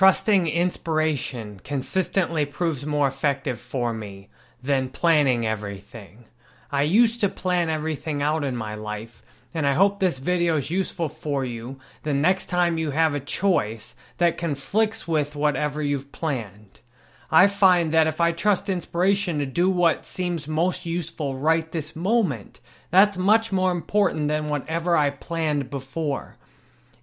trusting inspiration consistently proves more effective for me than planning everything. I used to plan everything out in my life, and I hope this video is useful for you the next time you have a choice that conflicts with whatever you've planned. I find that if I trust inspiration to do what seems most useful right this moment, that's much more important than whatever I planned before.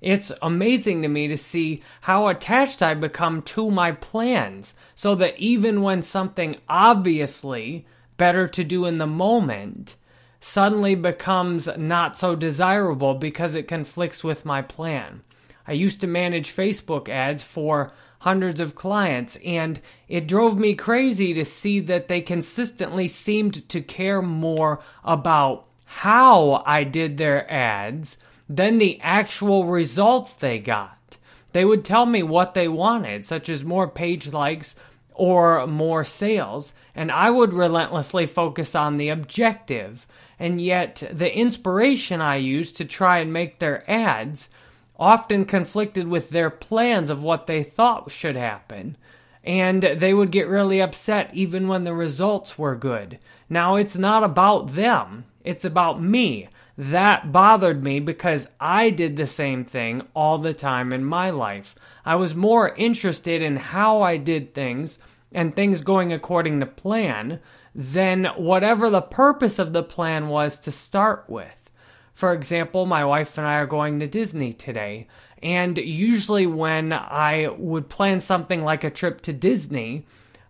It's amazing to me to see how attached I become to my plans, so that even when something obviously better to do in the moment suddenly becomes not so desirable because it conflicts with my plan. I used to manage Facebook ads for hundreds of clients, and it drove me crazy to see that they consistently seemed to care more about how I did their ads than the actual results they got. They would tell me what they wanted, such as more page likes or more sales, and I would relentlessly focus on the objective. And yet, the inspiration I used to try and make their ads often conflicted with their plans of what they thought should happen. And they would get really upset even when the results were good. Now, it's not about them, it's about me. That bothered me because I did the same thing all the time in my life. I was more interested in how I did things and things going according to plan than whatever the purpose of the plan was to start with. For example, my wife and I are going to Disney today, and usually when I would plan something like a trip to Disney,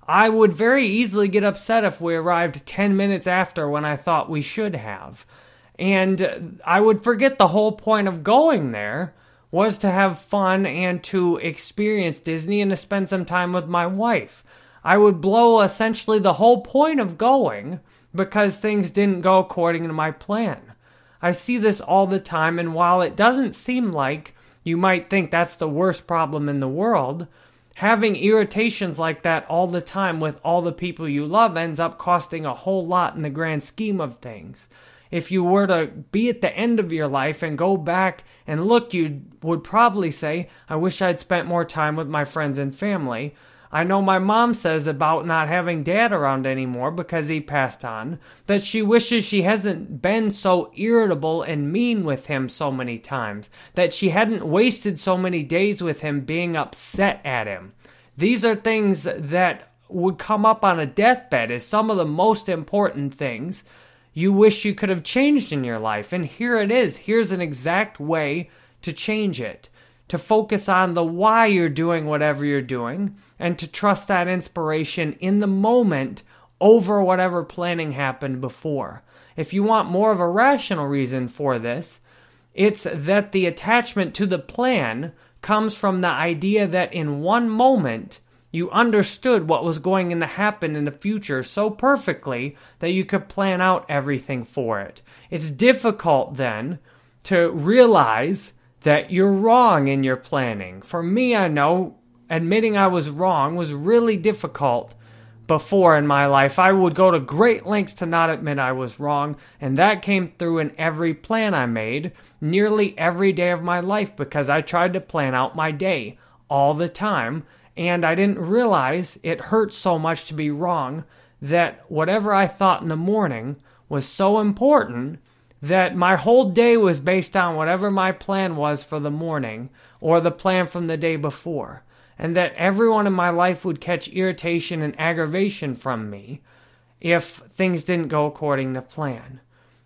I would very easily get upset if we arrived 10 minutes after when I thought we should have. And I would forget the whole point of going there was to have fun and to experience Disney and to spend some time with my wife. I would blow essentially the whole point of going because things didn't go according to my plan. I see this all the time, and while it doesn't seem like you might think that's the worst problem in the world, having irritations like that all the time with all the people you love ends up costing a whole lot in the grand scheme of things. If you were to be at the end of your life and go back and look, you would probably say, I wish I'd spent more time with my friends and family. I know my mom says about not having dad around anymore because he passed on, that she wishes she hasn't been so irritable and mean with him so many times, that she hadn't wasted so many days with him being upset at him. These are things that would come up on a deathbed as some of the most important things you wish you could have changed in your life. And here it is. Here's an exact way to change it to focus on the why you're doing whatever you're doing and to trust that inspiration in the moment over whatever planning happened before. If you want more of a rational reason for this, it's that the attachment to the plan comes from the idea that in one moment you understood what was going to happen in the future so perfectly that you could plan out everything for it. It's difficult then to realize that you're wrong in your planning. For me, I know admitting I was wrong was really difficult before in my life. I would go to great lengths to not admit I was wrong, and that came through in every plan I made, nearly every day of my life, because I tried to plan out my day all the time, and I didn't realize it hurt so much to be wrong that whatever I thought in the morning was so important that my whole day was based on whatever my plan was for the morning or the plan from the day before, and that everyone in my life would catch irritation and aggravation from me if things didn't go according to plan.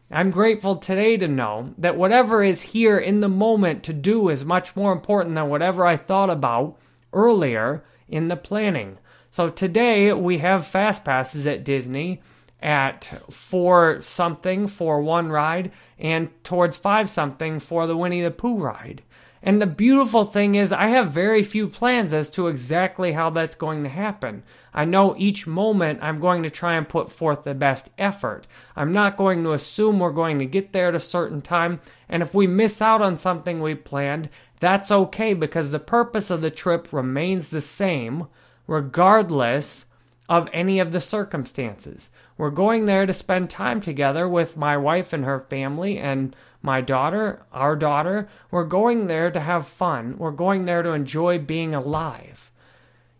I'm grateful today to know that whatever is here in the moment to do is much more important than whatever I thought about earlier in the planning. So today we have fast passes at Disney at four something for one ride and towards five something for the Winnie the Pooh ride. And the beautiful thing is, I have very few plans as to exactly how that's going to happen. I know each moment I'm going to try and put forth the best effort. I'm not going to assume we're going to get there at a certain time, and if we miss out on something we planned, that's okay because the purpose of the trip remains the same regardless of any of the circumstances. We're going there to spend time together with my wife and her family and my daughter, our daughter. We're going there to have fun. We're going there to enjoy being alive.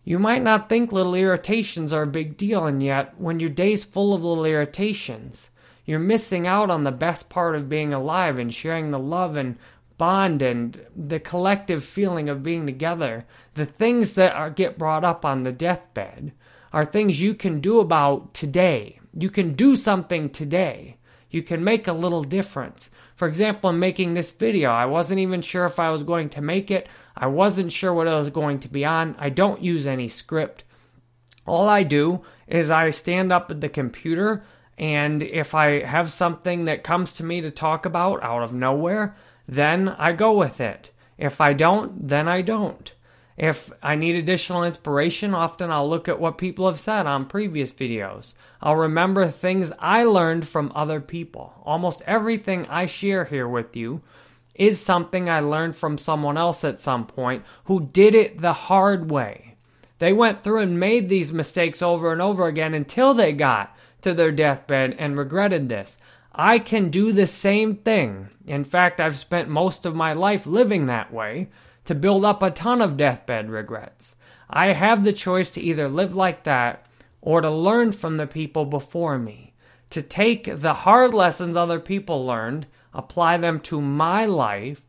You might not think little irritations are a big deal, and yet, when your day's full of little irritations, you're missing out on the best part of being alive and sharing the love and bond and the collective feeling of being together. The things that are, get brought up on the deathbed are things you can do about today. You can do something today. You can make a little difference. For example, in making this video, I wasn't even sure if I was going to make it. I wasn't sure what I was going to be on. I don't use any script. All I do is I stand up at the computer, and if I have something that comes to me to talk about out of nowhere, then I go with it. If I don't, then I don't. If I need additional inspiration, often I'll look at what people have said on previous videos. I'll remember things I learned from other people. Almost everything I share here with you is something I learned from someone else at some point who did it the hard way. They went through and made these mistakes over and over again until they got to their deathbed and regretted this. I can do the same thing. In fact, I've spent most of my life living that way to build up a ton of deathbed regrets. I have the choice to either live like that or to learn from the people before me, to take the hard lessons other people learned, apply them to my life,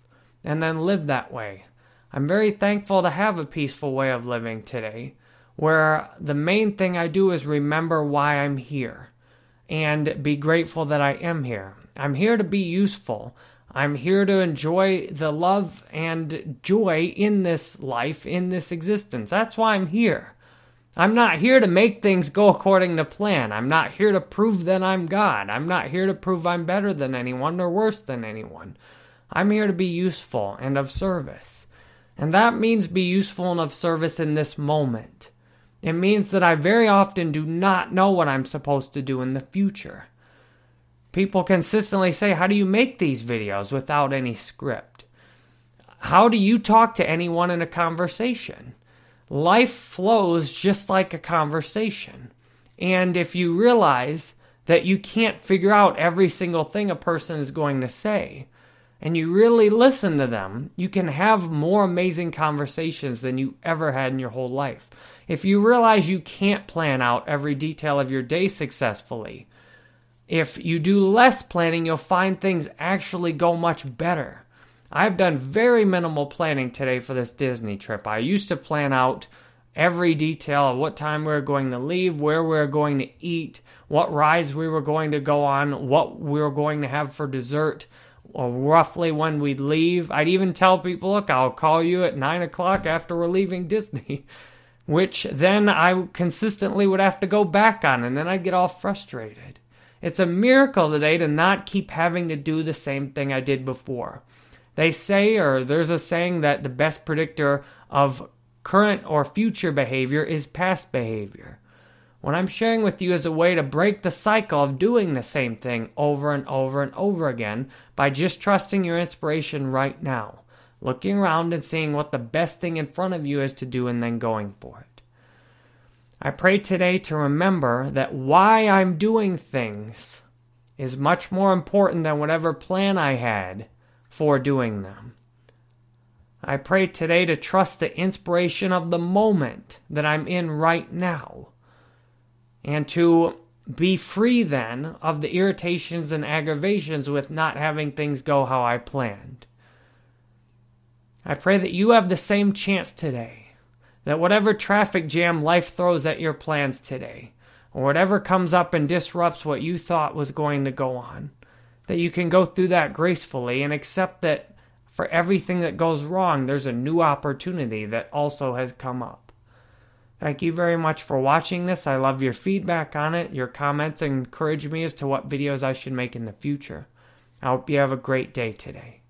and then live that way. I'm very thankful to have a peaceful way of living today, where the main thing I do is remember why I'm here and be grateful that I am here. I'm here to be useful. I'm here to enjoy the love and joy in this life, in this existence. That's why I'm here. I'm not here to make things go according to plan. I'm not here to prove that I'm God. I'm not here to prove I'm better than anyone or worse than anyone. I'm here to be useful and of service. And that means be useful and of service in this moment. It means that I very often do not know what I'm supposed to do in the future. People consistently say, How do you make these videos without any script? How do you talk to anyone in a conversation? Life flows just like a conversation. And if you realize that you can't figure out every single thing a person is going to say, and you really listen to them, you can have more amazing conversations than you ever had in your whole life. If you realize you can't plan out every detail of your day successfully, if you do less planning, you'll find things actually go much better. I've done very minimal planning today for this Disney trip. I used to plan out every detail of what time we were going to leave, where we were going to eat, what rides we were going to go on, what we were going to have for dessert, or roughly when we'd leave. I'd even tell people, look, I'll call you at 9 o'clock after we're leaving Disney, which then I consistently would have to go back on, and then I'd get all frustrated. It's a miracle today to not keep having to do the same thing I did before. They say, or there's a saying, that the best predictor of current or future behavior is past behavior. What I'm sharing with you is a way to break the cycle of doing the same thing over and over and over again by just trusting your inspiration right now, looking around and seeing what the best thing in front of you is to do and then going for it. I pray today to remember that why I'm doing things is much more important than whatever plan I had for doing them. I pray today to trust the inspiration of the moment that I'm in right now and to be free then of the irritations and aggravations with not having things go how I planned. I pray that you have the same chance today that whatever traffic jam life throws at your plans today, or whatever comes up and disrupts what you thought was going to go on, that you can go through that gracefully and accept that for everything that goes wrong, there's a new opportunity that also has come up. Thank you very much for watching this. I love your feedback on it. Your comments encourage me as to what videos I should make in the future. I hope you have a great day today.